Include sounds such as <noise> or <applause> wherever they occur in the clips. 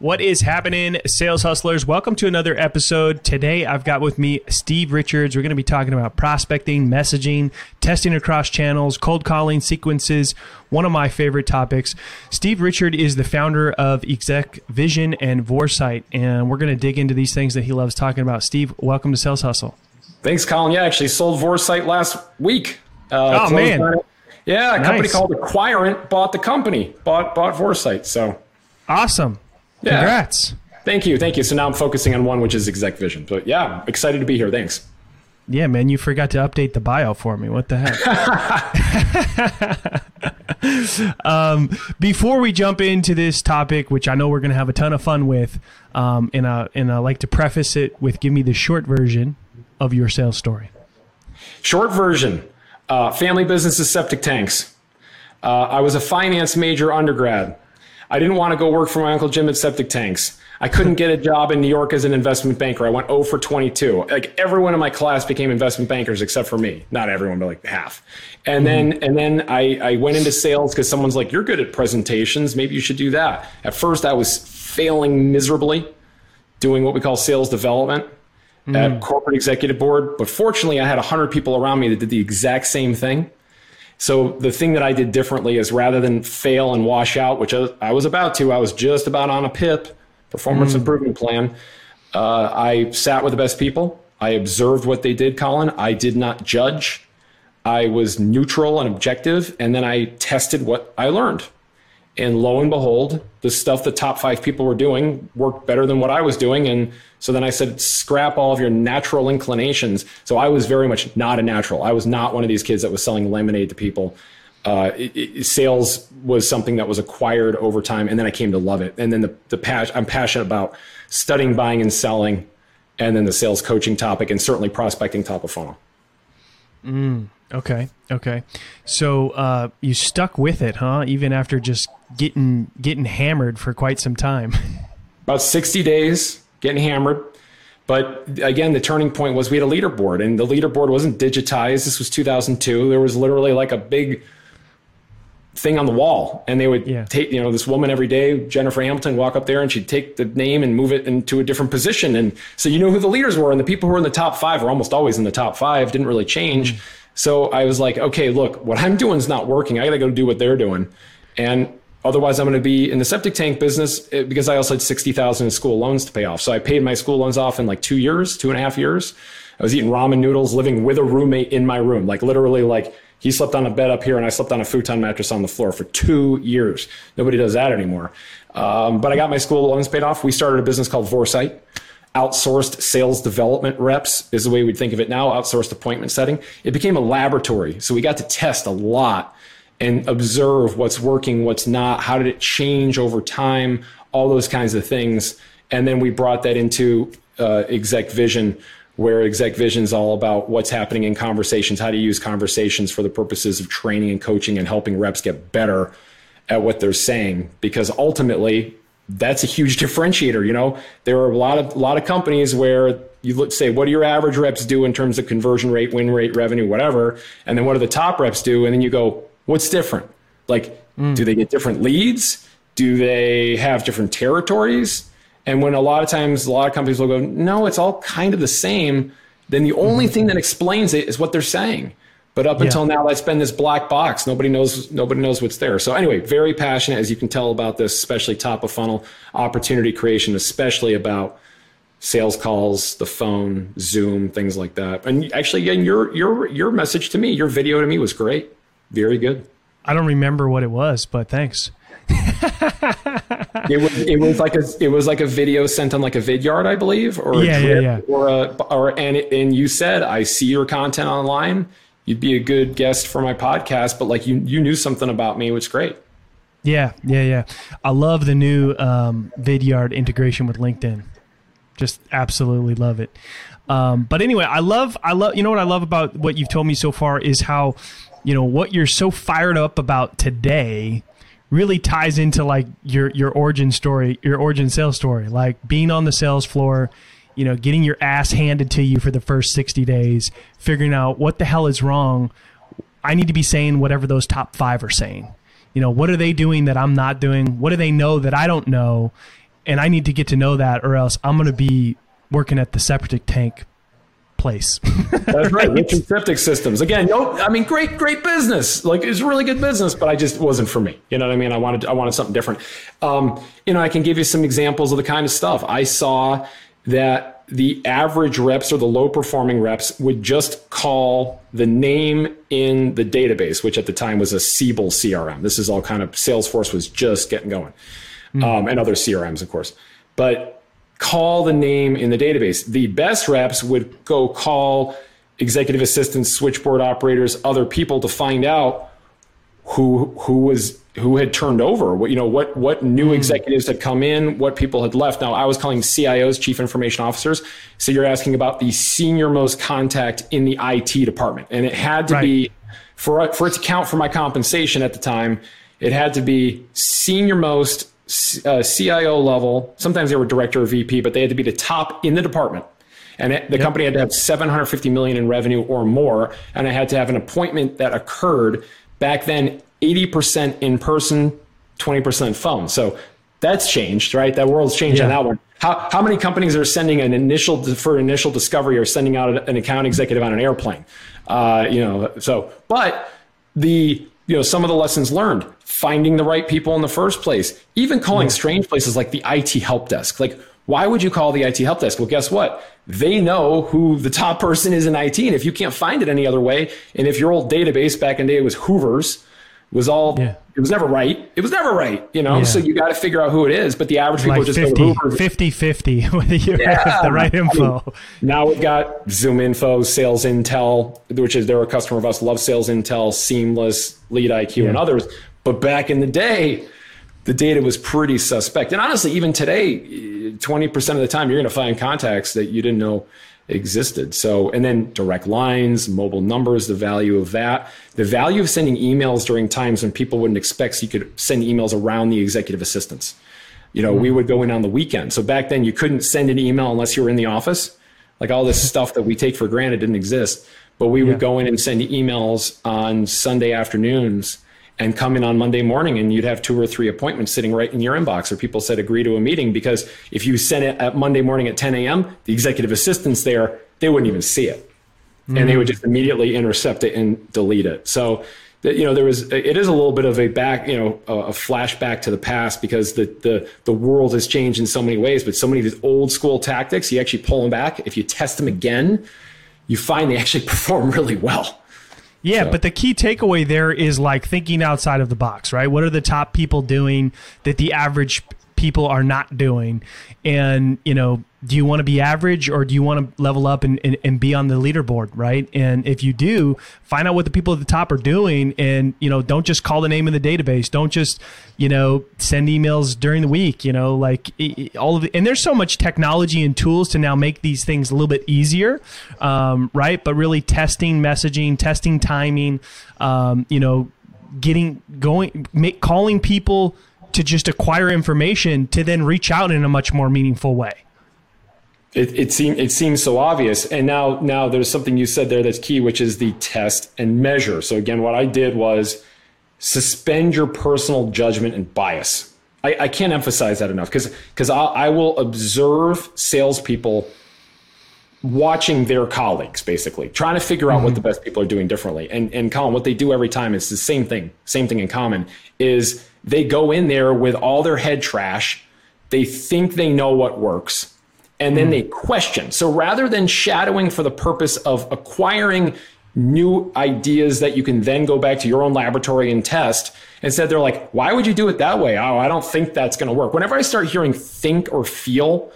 What is happening, sales hustlers? Welcome to another episode. Today, I've got with me Steve Richards. We're going to be talking about prospecting, messaging, testing across channels, cold calling sequences, one of my favorite topics. Steve Richard is the founder of Exec Vision and Vorsight, and we're going to dig into these things that he loves talking about. Steve, welcome to Sales Hustle. Thanks, Colin. Yeah, I actually sold Vorsight last week. Uh, oh, man. Yeah, a nice. company called Acquirent bought the company, bought bought Vorsight. So awesome. Yeah. Congrats. Thank you. Thank you. So now I'm focusing on one, which is Exec Vision. But yeah, excited to be here. Thanks. Yeah, man, you forgot to update the bio for me. What the heck? <laughs> um, before we jump into this topic, which I know we're going to have a ton of fun with, um, and, I, and I like to preface it with give me the short version of your sales story. Short version uh, family business is septic tanks. Uh, I was a finance major undergrad. I didn't want to go work for my Uncle Jim at septic tanks. I couldn't get a job in New York as an investment banker. I went 0 for 22. Like everyone in my class became investment bankers except for me. Not everyone, but like half. And mm-hmm. then and then I, I went into sales because someone's like, "You're good at presentations. Maybe you should do that." At first, I was failing miserably, doing what we call sales development mm. at corporate executive board. But fortunately, I had 100 people around me that did the exact same thing. So the thing that I did differently is rather than fail and wash out, which I was about to, I was just about on a PIP, performance mm. improvement plan. Uh, I sat with the best people. I observed what they did, Colin. I did not judge. I was neutral and objective, and then I tested what I learned. And lo and behold, the stuff the top five people were doing worked better than what I was doing. And so then I said, scrap all of your natural inclinations. So I was very much not a natural. I was not one of these kids that was selling lemonade to people. Uh, it, it, sales was something that was acquired over time, and then I came to love it. And then the the passion I'm passionate about studying, buying, and selling, and then the sales coaching topic, and certainly prospecting top of funnel. Mm, okay, okay. So uh, you stuck with it, huh? Even after just getting getting hammered for quite some time. <laughs> About sixty days getting hammered. But again, the turning point was we had a leaderboard, and the leaderboard wasn't digitized. This was 2002. There was literally like a big thing on the wall, and they would yeah. take you know this woman every day, Jennifer Hamilton, walk up there, and she'd take the name and move it into a different position, and so you know who the leaders were, and the people who were in the top five were almost always in the top five. Didn't really change. Mm. So I was like, okay, look, what I'm doing is not working. I got to go do what they're doing, and Otherwise, I'm going to be in the septic tank business eh, because I also had 60,000 in school loans to pay off. So I paid my school loans off in like two years, two and a half years. I was eating ramen noodles, living with a roommate in my room, like literally like he slept on a bed up here and I slept on a futon mattress on the floor for two years. Nobody does that anymore. Um, but I got my school loans paid off. We started a business called Vorsight. Outsourced sales development reps is the way we'd think of it now, outsourced appointment setting. It became a laboratory. So we got to test a lot and observe what's working, what's not, how did it change over time, all those kinds of things. And then we brought that into uh, exec vision, where exec vision is all about what's happening in conversations, how to use conversations for the purposes of training and coaching and helping reps get better at what they're saying. Because ultimately, that's a huge <laughs> differentiator. You know, there are a lot of a lot of companies where you look say, what do your average reps do in terms of conversion rate, win rate, revenue, whatever, and then what do the top reps do, and then you go, What's different? Like, mm. do they get different leads? Do they have different territories? And when a lot of times a lot of companies will go, no, it's all kind of the same, then the only mm-hmm. thing that explains it is what they're saying. But up yeah. until now, that's been this black box. Nobody knows. Nobody knows what's there. So anyway, very passionate, as you can tell, about this, especially top of funnel opportunity creation, especially about sales calls, the phone, Zoom, things like that. And actually, again, your your your message to me, your video to me was great. Very good. I don't remember what it was, but thanks. it was it was like a it was like a video sent on like a Vidyard, I believe, or yeah, yeah, yeah. or a or and and you said I see your content online you'd be a good guest for my podcast, but like you you knew something about me, which is great. Yeah, yeah, yeah. I love the new um, Vidyard integration with LinkedIn. Just absolutely love it. Um, but anyway, I love I love you know what I love about what you've told me so far is how you know what you're so fired up about today really ties into like your your origin story, your origin sales story, like being on the sales floor you know, getting your ass handed to you for the first 60 days, figuring out what the hell is wrong. I need to be saying whatever those top five are saying. You know, what are they doing that I'm not doing? What do they know that I don't know? And I need to get to know that, or else I'm going to be working at the septic tank place. <laughs> That's right. Richard Septic Systems. Again, no, I mean, great, great business. Like it's really good business, but I just wasn't for me. You know what I mean? I wanted, I wanted something different. Um, you know, I can give you some examples of the kind of stuff I saw that the average reps or the low performing reps would just call the name in the database, which at the time was a Siebel CRM. This is all kind of Salesforce was just getting going, mm-hmm. um, and other CRMs, of course. But call the name in the database. The best reps would go call executive assistants, switchboard operators, other people to find out who who was who had turned over what you know what what new hmm. executives had come in what people had left now i was calling cios chief information officers so you're asking about the senior most contact in the it department and it had to right. be for for it to count for my compensation at the time it had to be senior most uh, cio level sometimes they were director or vp but they had to be the top in the department and it, the yep. company had to have 750 million in revenue or more and i had to have an appointment that occurred back then 80% in person, 20% phone. So that's changed, right? That world's changed yeah. on that one. How, how many companies are sending an initial for initial discovery or sending out an account executive on an airplane? Uh, you know, so but the you know some of the lessons learned, finding the right people in the first place, even calling strange places like the IT help desk. Like, why would you call the IT help desk? Well, guess what? They know who the top person is in IT, and if you can't find it any other way, and if your old database back in the day was Hoover's was all yeah. it was never right it was never right you know yeah. so you got to figure out who it is but the average people like just 50, go 50 50 <laughs> whether you yeah. have the right info I mean, now we've got ZoomInfo, sales intel which is they're a customer of us love SalesIntel seamless LeadIQ and others but back in the day the data was pretty suspect and honestly even today 20% of the time you're going to find contacts that you didn't know existed. So, and then direct lines, mobile numbers, the value of that, the value of sending emails during times when people wouldn't expect so you could send emails around the executive assistants. You know, mm-hmm. we would go in on the weekend. So back then you couldn't send an email unless you were in the office. Like all this stuff that we take for granted didn't exist. But we would go in and send emails on Sunday afternoons and come in on Monday morning and you'd have two or three appointments sitting right in your inbox or people said agree to a meeting because if you sent it at Monday morning at 10 a.m., the executive assistants there, they wouldn't even see it. Mm-hmm. And they would just immediately intercept it and delete it. So, you know, there was, it is a little bit of a back, you know, a, flashback to the past because the, the, the world has changed in so many ways, but so many of these old school tactics, you actually pull them back. If you test them again, you find they actually <laughs> perform really well. Yeah, so. but the key takeaway there is like thinking outside of the box, right? What are the top people doing that the average people are not doing? And, you know, do you want to be average or do you want to level up and, and, and, be on the leaderboard right? And if you do find out what the people at the top are doing and you know don't just call the name in the database. Don't just you know send emails during the week you know like all of it and there's so much technology and tools to now make these things a little bit easier um, right? But really testing messaging testing timing um, you know getting going make, calling people to just acquire information to then reach out in a much more meaningful way it, it seems it seems so obvious. And now now there's something you said there that's key which is the test and measure. So again what i did was suspend your personal judgment and bias. I, I can't emphasize that enough because because I, I will observe salespeople watching their colleagues basically trying to figure out mm-hmm. what the best people are doing differently. And and colin what they do every time is the same thing same thing in common is they go in there with all their head trash. They think they know what works and then mm. they question so rather than shadowing for the purpose of acquiring new ideas that you can then go back to your own laboratory and test. Instead, they're like, why would you do it that way? Oh, I don't think that's going to work. Whenever I start hearing think or feel,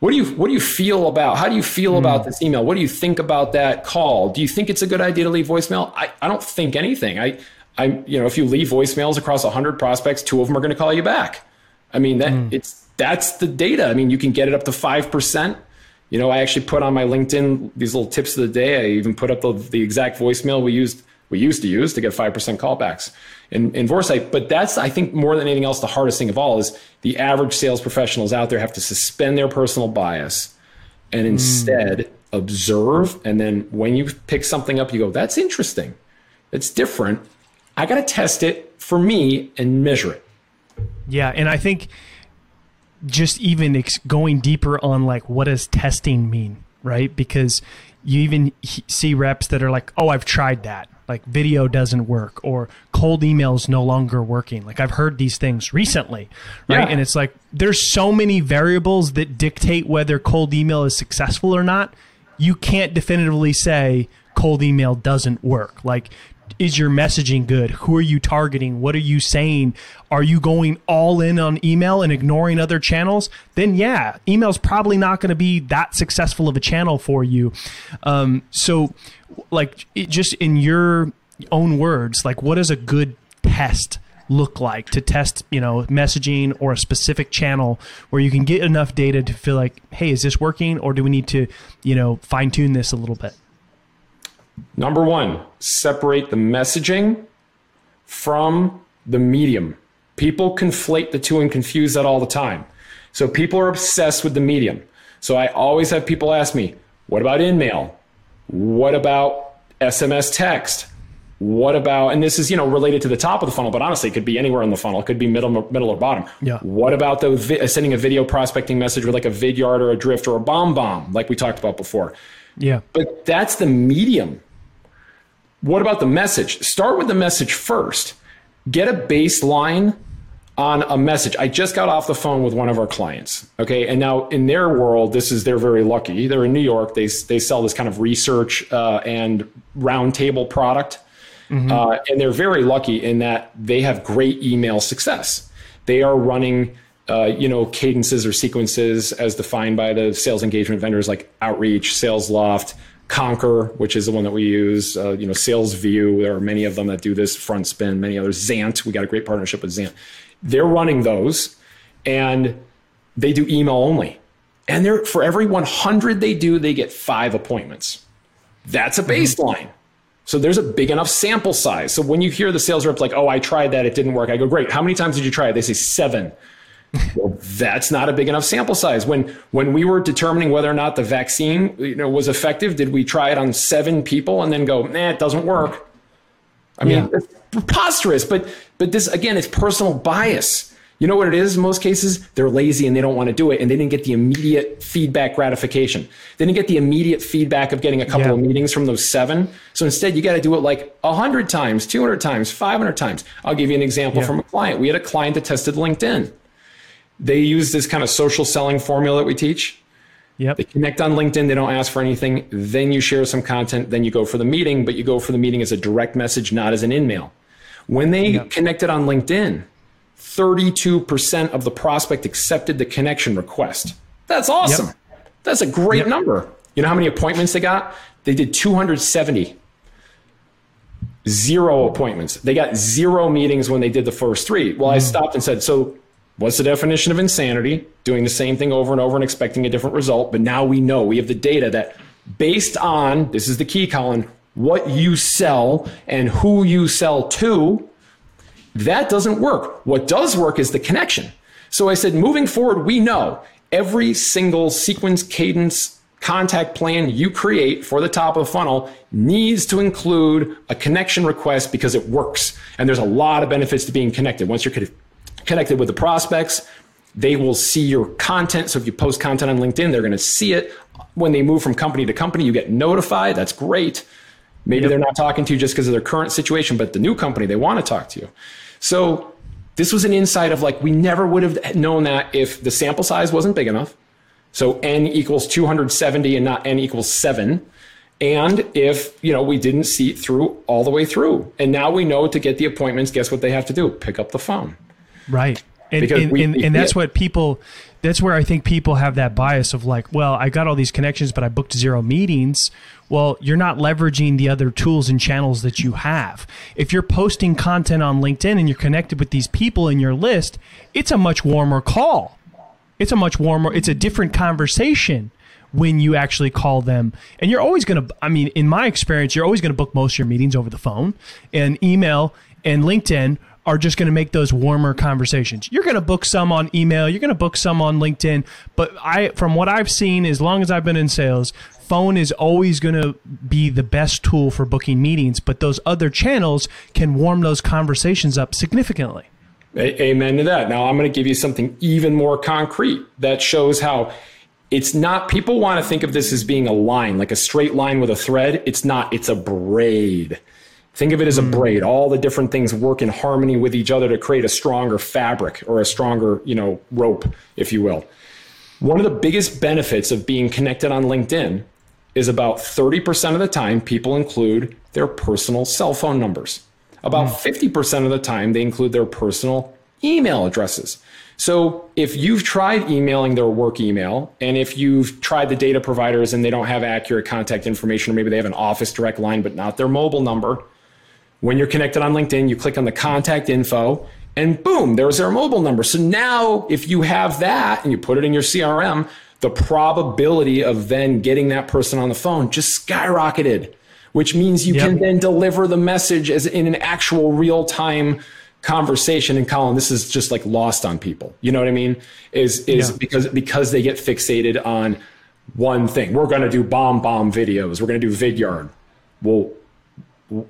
what do you what do you feel about? How do you feel mm. about this email? What do you think about that call? Do you think it's a good idea to leave voicemail? I, I don't think anything. I I you know if you leave voicemails across 100 prospects, two of them are going to call you back. I mean that mm. it's that's the data. I mean you can get it up to 5%. You know, I actually put on my LinkedIn these little tips of the day. I even put up the, the exact voicemail we used we used to use to get 5% callbacks in, in Vorsight. But that's, I think, more than anything else, the hardest thing of all is the average sales professionals out there have to suspend their personal bias and hmm. instead mm. observe. And then when you pick something up, you go, that's interesting. It's different. I got to test it for me and measure it. Yeah. And I think just even ex- going deeper on like what does testing mean, right? Because you even see reps that are like, "Oh, I've tried that. Like video doesn't work or cold emails no longer working." Like I've heard these things recently, right? Yeah. And it's like there's so many variables that dictate whether cold email is successful or not. You can't definitively say cold email doesn't work. Like is your messaging good? Who are you targeting? What are you saying? Are you going all in on email and ignoring other channels? Then yeah, email's probably not going to be that successful of a channel for you. Um, so, like, just in your own words, like, what does a good test look like to test, you know, messaging or a specific channel where you can get enough data to feel like, hey, is this working, or do we need to, you know, fine tune this a little bit? Number one, separate the messaging from the medium. People conflate the two and confuse that all the time. So people are obsessed with the medium. So I always have people ask me, what about InMail? What about SMS text? What about, and this is, you know, related to the top of the funnel, but honestly, it could be anywhere in the funnel. It could be middle, middle or bottom. Yeah. What about the uh, sending a video prospecting message with like a Vidyard or a Drift or a BombBomb, like we talked about before? Yeah. But that's the medium. What about the message? Start with the message first. Get a baseline on a message. I just got off the phone with one of our clients. Okay. And now in their world, this is, they're very lucky. They're in New York. They, they sell this kind of research uh, and roundtable product. Mm-hmm. Uh, and they're very lucky in that they have great email success. They are running, uh, you know, cadences or sequences as defined by the sales engagement vendors like Outreach, SalesLoft, Concur, which is the one that we use, uh, you know, SalesView. There are many of them that do this. FrontSpin, many others. XANT, we got a great partnership with XANT. They're running those, and they do email only. And they're for every 100 they do, they get five appointments. That's a mm-hmm. baseline. So there's a big enough sample size. So when you hear the sales rep like, "Oh, I tried that, it didn't work," I go, "Great. How many times did you try it?" They say seven well, that's not a big enough sample size. When when we were determining whether or not the vaccine you know was effective, did we try it on seven people and then go, nah, it doesn't work? I mean, yeah. it's preposterous. But but this again, it's personal bias. You know what it is in most cases? They're lazy and they don't want to do it, and they didn't get the immediate feedback gratification. They didn't get the immediate feedback of getting a couple yeah. of meetings from those seven. So instead, you got to do it like 100 times, 200 times, 500 times. I'll give you an example yeah. from a client. We had a client that tested LinkedIn. They use this kind of social selling formula that we teach. Yep. They connect on LinkedIn. They don't ask for anything. Then you share some content. Then you go for the meeting, but you go for the meeting as a direct message, not as an in-mail. When they yep. connected on LinkedIn, 32% of the prospect accepted the connection request. That's awesome. Yep. That's a great yep. number. You know how many appointments they got? They did 270. Zero appointments. They got zero meetings when they did the first three. Well, mm. I stopped and said, So What's the definition of insanity? Doing the same thing over and over and expecting a different result. But now we know we have the data that based on this is the key, Colin, what you sell and who you sell to, that doesn't work. What does work is the connection. So I said, moving forward, we know every single sequence, cadence, contact plan you create for the top of the funnel needs to include a connection request because it works. And there's a lot of benefits to being connected. Once you're connected with the prospects. They will see your content. So if you post content on LinkedIn, they're going to see it. When they move from company to company, you get notified. That's great. Maybe yep. they're not talking to you just because of their current situation, but the new company, they want to talk to you. So this was an insight of like, we never would have known that if the sample size wasn't big enough. So n equals 270 and not n equals seven. And if, you know, we didn't see it through all the way through. And now we know to get the appointments, guess what they have to do? Pick up the phone. Right. And, and, we, and, and that's what people that's where I think people have that bias of like, well, I got all these connections, but I booked zero meetings. Well, you're not leveraging the other tools and channels that you have. If you're posting content on LinkedIn and you're connected with these people in your list, it's a much warmer call. It's a much warmer, it's a different conversation when you actually call them. And you're always going to, I mean, in my experience, you're always going to book most of your meetings over the phone and email and LinkedIn are just going to make those warmer conversations. You're going to book some on email, you're going to book some on LinkedIn, but I from what I've seen as long as I've been in sales, phone is always going to be the best tool for booking meetings, but those other channels can warm those conversations up significantly. Amen to that. Now I'm going to give you something even more concrete that shows how it's not people want to think of this as being a line, like a straight line with a thread. It's not, it's a braid. Think of it as a mm. braid. All the different things work in harmony with each other to create a stronger fabric or a stronger, you know, rope, if you will. One of the biggest benefits of being connected on LinkedIn is about 30% of the time people include their personal cell phone numbers. About mm. 50% of the time they include their personal email addresses. So if you've tried emailing their work email, and if you've tried the data providers and they don't have accurate contact information, or maybe they have an office direct line but not their mobile number, when you're connected on LinkedIn, you click on the contact info and boom, there's their mobile number. So now if you have that and you put it in your CRM, the probability of then getting that person on the phone just skyrocketed, which means you yep. can then deliver the message as in an actual real time conversation and Colin, this is just like lost on people. You know what I mean? Is is yeah. because because they get fixated on one thing. We're gonna do BombBomb videos, we're gonna do Vidyard. Well,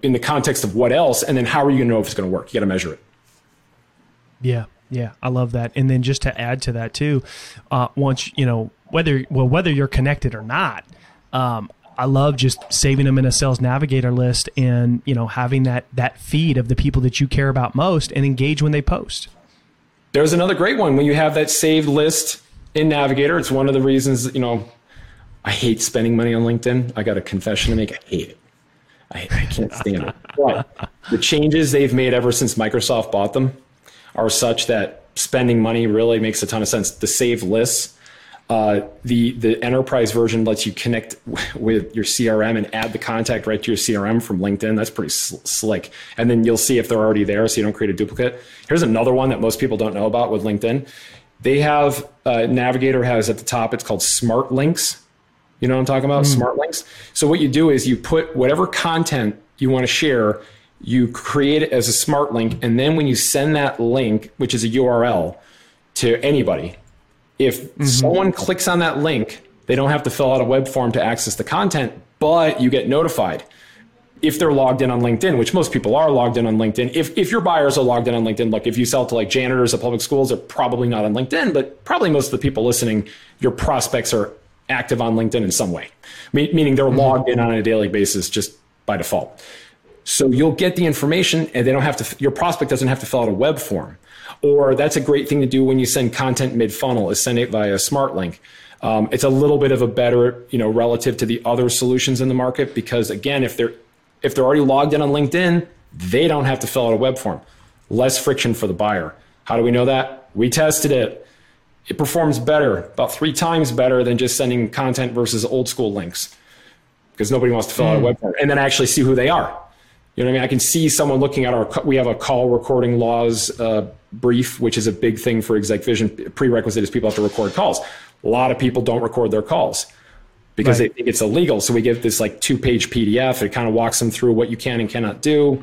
in the context of what else, and then how are you going to know if it's going to work? You got to measure it. Yeah, yeah, I love that. And then just to add to that too, uh, once you know whether well whether you're connected or not, um, I love just saving them in a sales navigator list and you know having that that feed of the people that you care about most and engage when they post. There's another great one when you have that saved list in Navigator. It's one of the reasons you know I hate spending money on LinkedIn. I got a confession to make. I hate it. I, I can't stand it. But the changes they've made ever since Microsoft bought them are such that spending money really makes a ton of sense. The save lists, uh, the the enterprise version lets you connect <laughs> with your CRM and add the contact right to your CRM from LinkedIn. That's pretty sl- slick. And then you'll see if they're already there, so you don't create a duplicate. Here's another one that most people don't know about with LinkedIn. They have uh, Navigator has at the top. It's called Smart Links you know what I'm talking about? Mm. Smart links. So what you do is you put whatever content you want to share, you create it as a smart link, and then when you send that link, which is a URL, to anybody, if mm-hmm. someone clicks on that link, they don't have to fill out a web form to access the content, but you get notified if they're logged in on LinkedIn, which most people are logged in on LinkedIn. If, if your buyers are logged in on LinkedIn, look, if you sell to like janitors at public schools, they're probably not on LinkedIn, but probably most of the people listening, your prospects are active on LinkedIn in some way, meaning they're mm-hmm. logged in on a daily basis just by default. So you'll get the information and they don't have to, your prospect doesn't have to fill out a web form. Or that's a great thing to do when you send content mid funnel is send it via smart link. Um, it's a little bit of a better, you know, relative to the other solutions in the market because again, if they're if they're already logged in on LinkedIn, they don't have to fill out a web form. Less friction for the buyer. How do we know that? We tested it it performs better, about three times better than just sending content versus old school links because nobody wants to fill out a hmm. web form and then actually see who they are. You know what I mean? I can see someone looking at our, we have a call recording laws uh, brief, which is a big thing for Exec Vision. Prerequisite is people have to record calls. A lot of people don't record their calls because right. they think it's illegal. So we give this like two page PDF. It kind of walks them through what you can and cannot do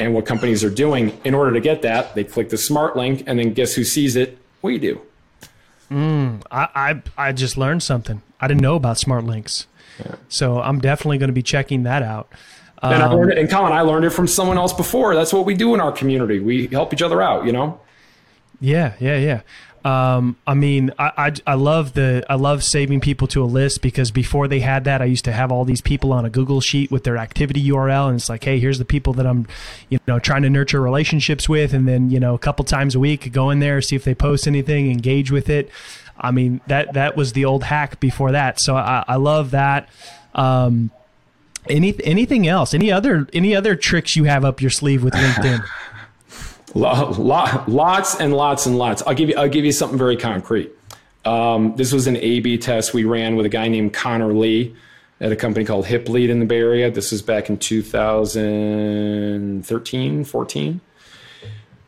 and what companies are doing. In order to get that, they click the smart link and then guess who sees it? We do. Mm, I, I I just learned something. I didn't know about smart links, yeah. so I'm definitely going to be checking that out. And, I learned it, and Colin, I learned it from someone else before. That's what we do in our community. We help each other out. You know. Yeah, yeah, yeah. Um, I mean, I, I, I love the I love saving people to a list because before they had that, I used to have all these people on a Google sheet with their activity URL, and it's like, hey, here's the people that I'm, you know, trying to nurture relationships with, and then you know, a couple times a week, go in there, see if they post anything, engage with it. I mean, that that was the old hack before that, so I, I love that. Um, any anything else? Any other any other tricks you have up your sleeve with LinkedIn? <laughs> lots and lots and lots. I'll give you. I'll give you something very concrete. Um, this was an A/B test we ran with a guy named Connor Lee at a company called HipLead in the Bay Area. This was back in 2013, 14.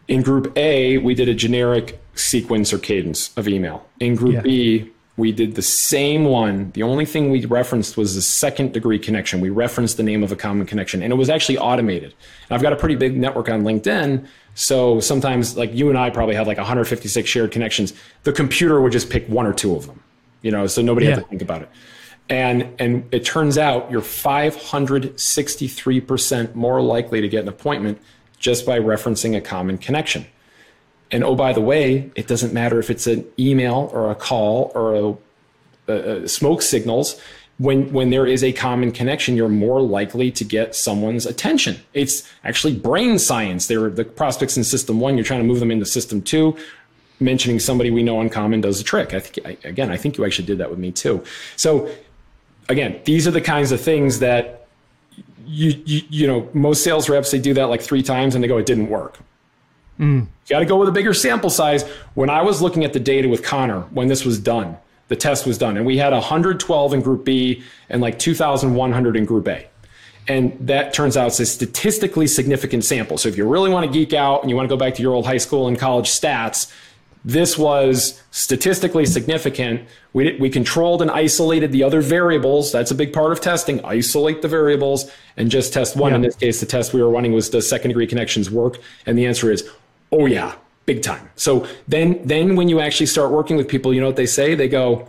In Group A, we did a generic sequence or cadence of email. In Group yeah. B, we did the same one. The only thing we referenced was the second degree connection. We referenced the name of a common connection, and it was actually automated. And I've got a pretty big network on LinkedIn. So sometimes, like you and I probably have like 156 shared connections. The computer would just pick one or two of them, you know, so nobody yeah. had to think about it. And, and it turns out you're 563% more likely to get an appointment just by referencing a common connection. And oh, by the way, it doesn't matter if it's an email or a call or a, a, a smoke signals. When, when there is a common connection, you're more likely to get someone's attention. It's actually brain science. They're the prospects in system one. You're trying to move them into system two. Mentioning somebody we know in common does the trick. I think, I, again, I think you actually did that with me too. So, again, these are the kinds of things that you, you, you know, most sales reps, they do that like three times and they go, it didn't work. Mm. You got to go with a bigger sample size. When I was looking at the data with Connor, when this was done, the test was done, and we had 112 in Group B and like 2,100 in Group A. And that turns out it's a statistically significant sample. So if you really want to geek out and you want to go back to your old high school and college stats, this was statistically significant. We, we controlled and isolated the other variables. That's a big part of testing. Isolate the variables and just test one. Yeah. In this case, the test we were running was does second degree connections work? And the answer is Oh yeah, big time. So then then when you actually start working with people, you know what they say? They go,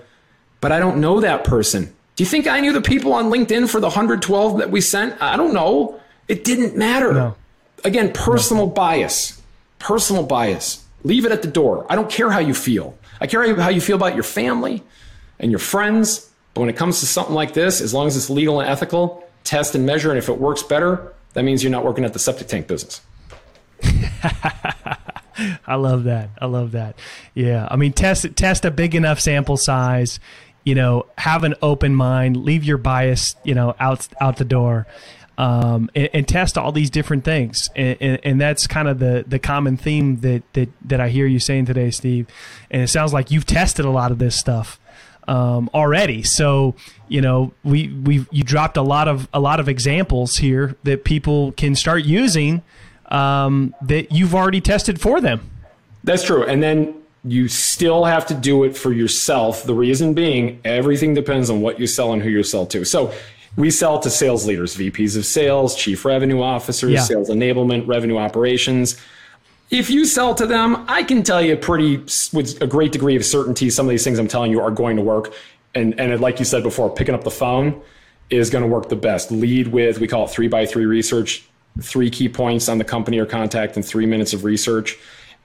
"But I don't know that person." Do you think I knew the people on LinkedIn for the 112 that we sent? I don't know. It didn't matter. No. Again, personal no. bias. Personal bias. Leave it at the door. I don't care how you feel. I care how you feel about your family and your friends. But when it comes to something like this, as long as it's legal and ethical, test and measure. And if it works better, that means you're not working at the septic tank business. <laughs> I love that. I love that. Yeah. I mean, test test a big enough sample size. You know, have an open mind. Leave your bias, you know, out out the door, um, and, and, test all these different things. And, and, and, that's kind of the the common theme that that that I hear you saying today, Steve. And it sounds like you've tested a lot of this stuff um, already. So you know, we we you dropped a lot of a lot of examples here that people can start using um, that you've already tested for them. That's true. And then you still have to do it for yourself. The reason being, everything depends on what you sell and who you sell to. So we sell to sales leaders, VPs of sales, chief revenue officers, yeah. sales enablement, revenue operations. If you sell to them, I can tell you pretty with a great degree of certainty some of these things I'm telling you are going to work. And and like you said before, picking up the phone is going to work the best. Lead with we call it three by three research three key points on the company or contact and three minutes of research.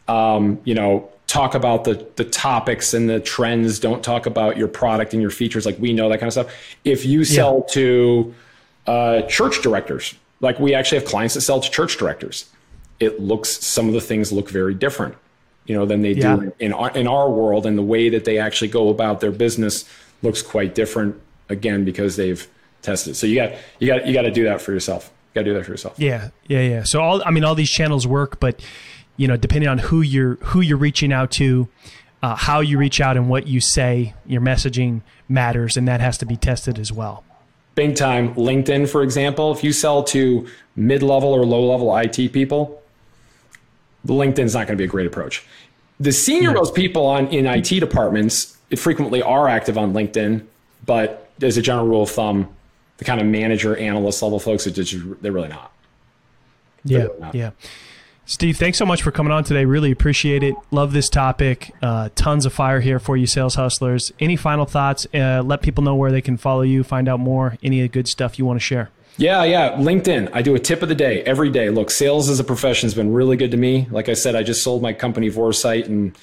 Um, you know, talk about the the topics and the trends. Don't talk about your product and your features. Like we know that kind of stuff. If you sell yeah. to uh, church directors, like we actually have clients that sell to church directors, it looks some of the things look very different, you know, than they yeah. do in our, in our world, and the way that they actually go about their business looks quite different. Again, because they've tested. So you got you got you got to do that for yourself got to do that for yourself. Yeah, yeah, yeah. So all I mean, all these channels work, but you know, depending on who you're who you're reaching out to, uh, how you reach out, and what you say, your messaging matters, and that has to be tested as well. Big time. LinkedIn, for example, if you sell to mid-level or low-level IT people, LinkedIn's not going to be a great approach. The senior most people on in IT departments frequently are active on LinkedIn, but as a general rule of thumb, the kind of manager analyst level folks just they're really not. They're yeah, really not. yeah. Steve, thanks so much for coming on today. Really appreciate it. Love this topic. Uh, tons of fire here for you, sales hustlers. Any final thoughts? Uh, let people know where they can follow you, find out more. Any good stuff you want to share? Yeah, yeah. LinkedIn. I do a tip of the day every day. Look, sales as a profession has been really good to me. Like I said, I just sold my company Vorsight and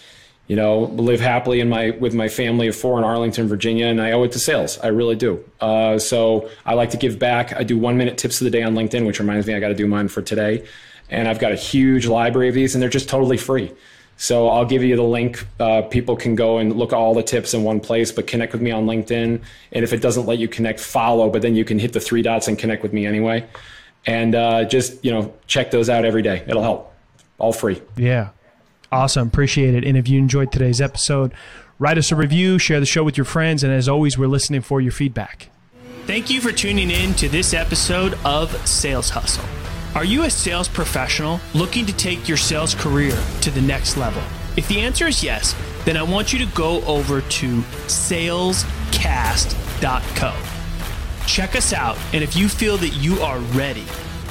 you know live happily in my with my family of four in Arlington, Virginia, and I owe it to sales. I really do. Uh, so I like to give back. I do one minute tips of the day on LinkedIn, which reminds me I got to do mine for today. And I've got a huge library of these, and they're just totally free. So I'll give you the link. Uh, people can go and look at all the tips in one place, but connect with me on LinkedIn. And if it doesn't let you connect, follow. But then you can hit the three dots and connect with me anyway. And uh, just you know check those out every day. It'll help. All free. Yeah, awesome. Appreciate it. And if you enjoyed today's episode, write us a review, share the show with your friends, and as always, we're listening for your feedback. Thank you for tuning in to this episode of Sales Hustle. Are you a sales professional looking to take your sales career to the next level? If the answer is yes, then I want you to go over to salescast.co. Check us out, and if you feel that you are ready,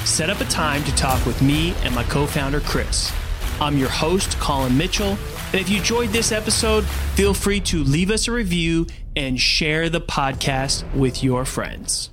set up a time to talk with me and my co founder, Chris. I'm your host, Colin Mitchell, and if you enjoyed this episode, feel free to leave us a review and share the podcast with your friends.